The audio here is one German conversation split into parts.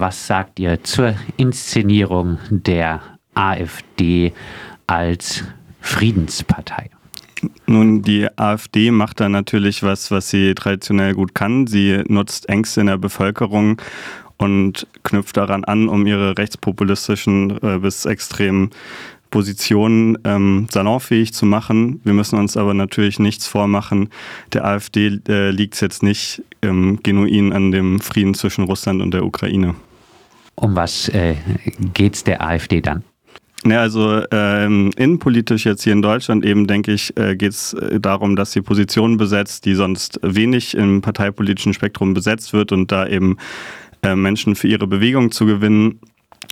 Was sagt ihr zur Inszenierung der AfD als Friedenspartei? Nun, die AfD macht da natürlich was, was sie traditionell gut kann. Sie nutzt Ängste in der Bevölkerung und knüpft daran an, um ihre rechtspopulistischen äh, bis extremen Positionen ähm, salonfähig zu machen. Wir müssen uns aber natürlich nichts vormachen. Der AfD äh, liegt es jetzt nicht ähm, genuin an dem Frieden zwischen Russland und der Ukraine. Um was äh, geht es der AfD dann? Ja, also ähm, innenpolitisch jetzt hier in Deutschland eben, denke ich, äh, geht es äh, darum, dass sie Positionen besetzt, die sonst wenig im parteipolitischen Spektrum besetzt wird und da eben äh, Menschen für ihre Bewegung zu gewinnen.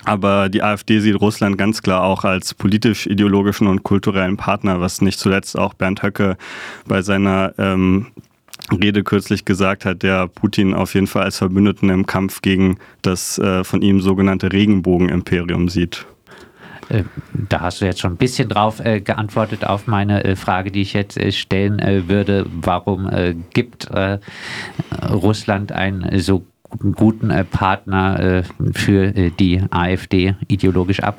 Aber die AfD sieht Russland ganz klar auch als politisch-ideologischen und kulturellen Partner, was nicht zuletzt auch Bernd Höcke bei seiner ähm, Rede kürzlich gesagt hat, der Putin auf jeden Fall als Verbündeten im Kampf gegen das äh, von ihm sogenannte Regenbogenimperium sieht. Äh, da hast du jetzt schon ein bisschen drauf äh, geantwortet auf meine äh, Frage, die ich jetzt äh, stellen äh, würde. Warum äh, gibt Russland einen so guten Partner für die AfD ideologisch ab?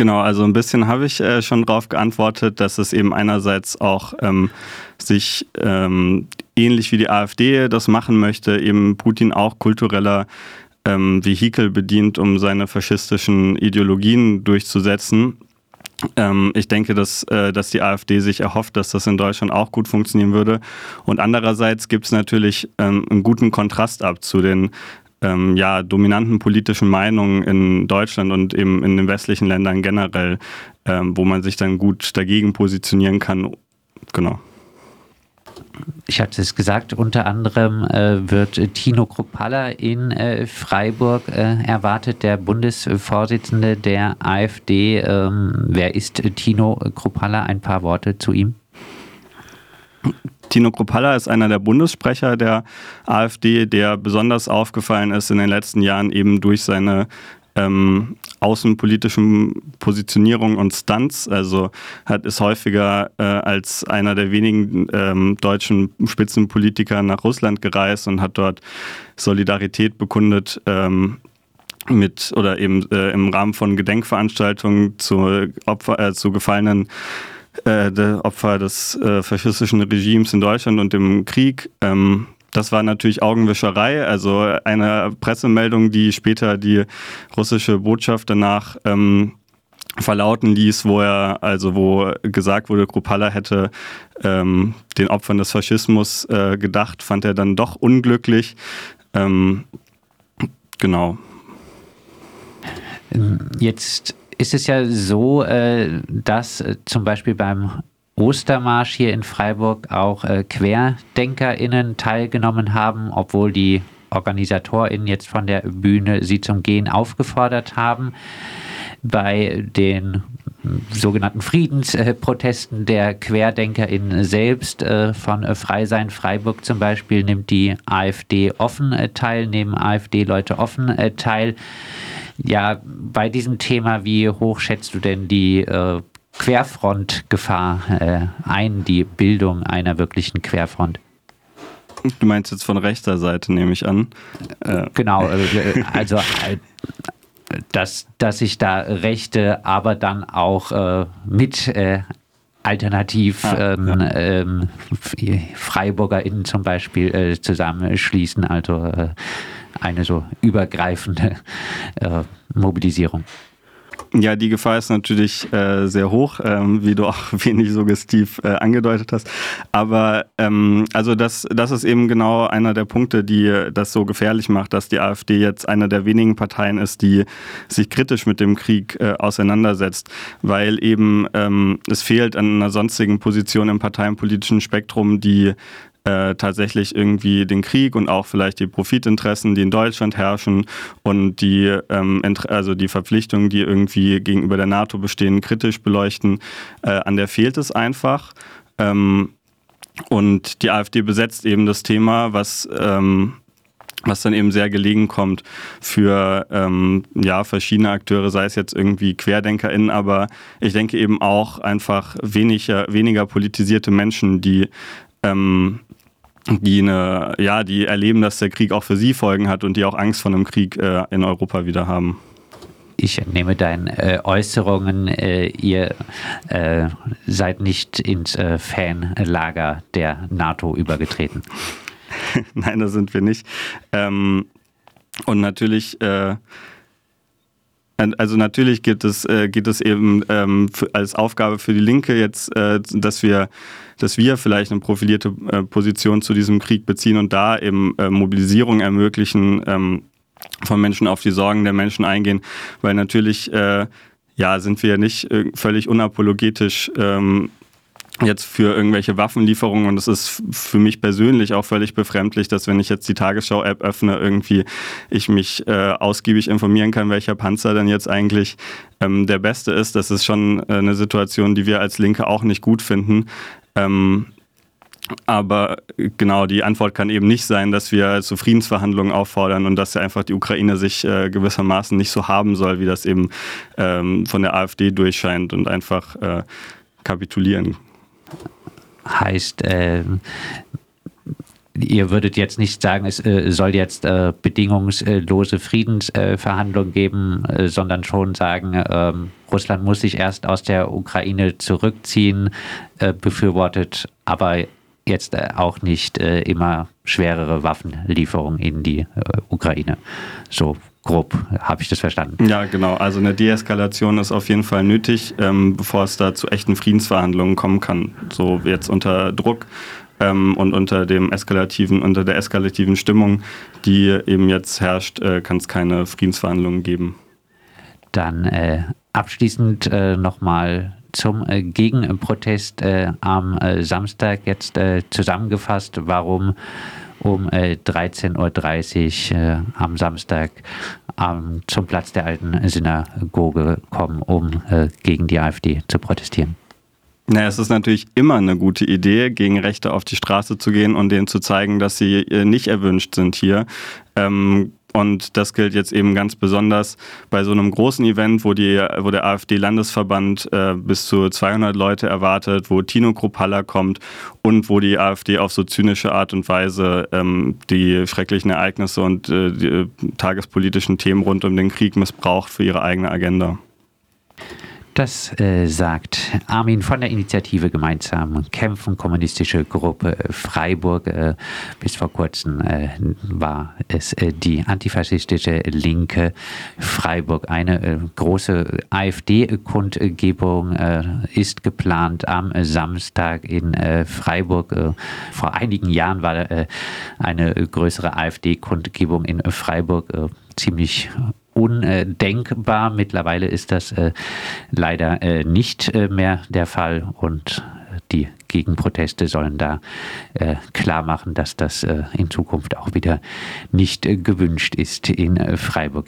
Genau, also ein bisschen habe ich äh, schon darauf geantwortet, dass es eben einerseits auch ähm, sich ähm, ähnlich wie die AfD das machen möchte, eben Putin auch kultureller ähm, Vehikel bedient, um seine faschistischen Ideologien durchzusetzen. Ähm, ich denke, dass, äh, dass die AfD sich erhofft, dass das in Deutschland auch gut funktionieren würde. Und andererseits gibt es natürlich ähm, einen guten Kontrast ab zu den ähm, ja, dominanten politischen Meinungen in Deutschland und eben in den westlichen Ländern generell, ähm, wo man sich dann gut dagegen positionieren kann. Genau ich hatte es gesagt, unter anderem äh, wird Tino Kruppalla in äh, Freiburg äh, erwartet, der Bundesvorsitzende der AfD. Ähm, wer ist Tino Kruppalla? Ein paar Worte zu ihm. Tino Kruppalla ist einer der Bundessprecher der AfD, der besonders aufgefallen ist in den letzten Jahren eben durch seine ähm, außenpolitischen Positionierung und Stunts. Also hat ist häufiger äh, als einer der wenigen ähm, deutschen Spitzenpolitiker nach Russland gereist und hat dort Solidarität bekundet. Ähm, mit oder eben äh, im Rahmen von Gedenkveranstaltungen zu, Opfer, äh, zu gefallenen äh, Opfer des äh, faschistischen Regimes in Deutschland und im Krieg. Ähm, das war natürlich Augenwischerei, also eine Pressemeldung, die später die russische Botschaft danach ähm, verlauten ließ, wo er, also wo gesagt wurde, Kruppalla hätte ähm, den Opfern des Faschismus äh, gedacht, fand er dann doch unglücklich. Ähm, genau. Jetzt ist es ja so, äh, dass äh, zum Beispiel beim Ostermarsch hier in Freiburg auch äh, QuerdenkerInnen teilgenommen haben, obwohl die OrganisatorInnen jetzt von der Bühne sie zum Gehen aufgefordert haben. Bei den sogenannten Friedensprotesten der QuerdenkerInnen selbst äh, von äh, Freisein Freiburg zum Beispiel nimmt die AfD offen teil, nehmen AfD-Leute offen teil. Ja, bei diesem Thema, wie hoch schätzt du denn die äh, Querfrontgefahr äh, ein, die Bildung einer wirklichen Querfront. Du meinst jetzt von rechter Seite, nehme ich an. Äh. Genau, äh, also äh, dass, dass sich da Rechte, aber dann auch äh, mit alternativ ah, ähm, ja. ähm, FreiburgerInnen zum Beispiel zusammenschließen, also eine so übergreifende äh, Mobilisierung. Ja, die Gefahr ist natürlich äh, sehr hoch, ähm, wie du auch wenig suggestiv äh, angedeutet hast. Aber ähm, also das, das ist eben genau einer der Punkte, die das so gefährlich macht, dass die AfD jetzt eine der wenigen Parteien ist, die sich kritisch mit dem Krieg äh, auseinandersetzt, weil eben ähm, es fehlt an einer sonstigen Position im parteienpolitischen Spektrum, die äh, tatsächlich irgendwie den Krieg und auch vielleicht die Profitinteressen, die in Deutschland herrschen und die, ähm, also die Verpflichtungen, die irgendwie gegenüber der NATO bestehen, kritisch beleuchten. Äh, an der fehlt es einfach. Ähm, und die AfD besetzt eben das Thema, was ähm, was dann eben sehr gelegen kommt für ähm, ja, verschiedene Akteure, sei es jetzt irgendwie QuerdenkerInnen, aber ich denke eben auch einfach weniger, weniger politisierte Menschen, die ähm, die eine, ja, die erleben, dass der Krieg auch für sie Folgen hat und die auch Angst vor einem Krieg äh, in Europa wieder haben. Ich entnehme deinen äh, Äußerungen, äh, ihr äh, seid nicht ins Fanlager der NATO übergetreten. Nein, da sind wir nicht. Ähm, und natürlich also natürlich geht es, äh, geht es eben ähm, als Aufgabe für die Linke jetzt, äh, dass wir dass wir vielleicht eine profilierte äh, Position zu diesem Krieg beziehen und da eben äh, Mobilisierung ermöglichen, ähm, von Menschen auf die Sorgen der Menschen eingehen, weil natürlich äh, ja sind wir nicht äh, völlig unapologetisch ähm, jetzt für irgendwelche Waffenlieferungen und es ist für mich persönlich auch völlig befremdlich, dass wenn ich jetzt die Tagesschau-App öffne, irgendwie ich mich äh, ausgiebig informieren kann, welcher Panzer denn jetzt eigentlich ähm, der beste ist. Das ist schon äh, eine Situation, die wir als Linke auch nicht gut finden. Ähm, aber genau, die Antwort kann eben nicht sein, dass wir zu Friedensverhandlungen auffordern und dass ja einfach die Ukraine sich äh, gewissermaßen nicht so haben soll, wie das eben ähm, von der AfD durchscheint und einfach äh, kapitulieren heißt, äh, ihr würdet jetzt nicht sagen, es äh, soll jetzt äh, bedingungslose Friedensverhandlungen geben, äh, sondern schon sagen, ähm, Russland muss sich erst aus der Ukraine zurückziehen, äh, befürwortet aber jetzt äh, auch nicht immer schwerere Waffenlieferungen in die Ukraine. So grob habe ich das verstanden. Ja, genau. Also eine Deeskalation ist auf jeden Fall nötig, ähm, bevor es da zu echten Friedensverhandlungen kommen kann. So jetzt unter Druck ähm, und unter dem eskalativen, unter der eskalativen Stimmung, die eben jetzt herrscht, äh, kann es keine Friedensverhandlungen geben. Dann äh, abschließend äh, nochmal zum äh, Gegenprotest äh, am äh, Samstag jetzt zusammengefasst, warum um 13.30 Uhr am Samstag ähm, zum Platz der alten Synagoge kommen, um gegen die AfD zu protestieren. Naja, es ist natürlich immer eine gute Idee, gegen Rechte auf die Straße zu gehen und denen zu zeigen, dass sie nicht erwünscht sind hier. Ähm, und das gilt jetzt eben ganz besonders bei so einem großen Event, wo, die, wo der AfD-Landesverband äh, bis zu 200 Leute erwartet, wo Tino Kropalla kommt und wo die AfD auf so zynische Art und Weise ähm, die schrecklichen Ereignisse und äh, die äh, tagespolitischen Themen rund um den Krieg missbraucht für ihre eigene Agenda. Das äh, sagt Armin von der Initiative Gemeinsam Kämpfen, kommunistische Gruppe äh, Freiburg. Äh, bis vor kurzem äh, war es äh, die antifaschistische Linke Freiburg. Eine äh, große AfD-Kundgebung ist geplant am Samstag in Freiburg. vor einigen Jahren war eine größere AfD-Kundgebung in Freiburg ziemlich undenkbar. Mittlerweile ist das äh, leider äh, nicht äh, mehr der Fall und die Gegenproteste sollen da klar machen, dass das in Zukunft auch wieder nicht gewünscht ist in Freiburg.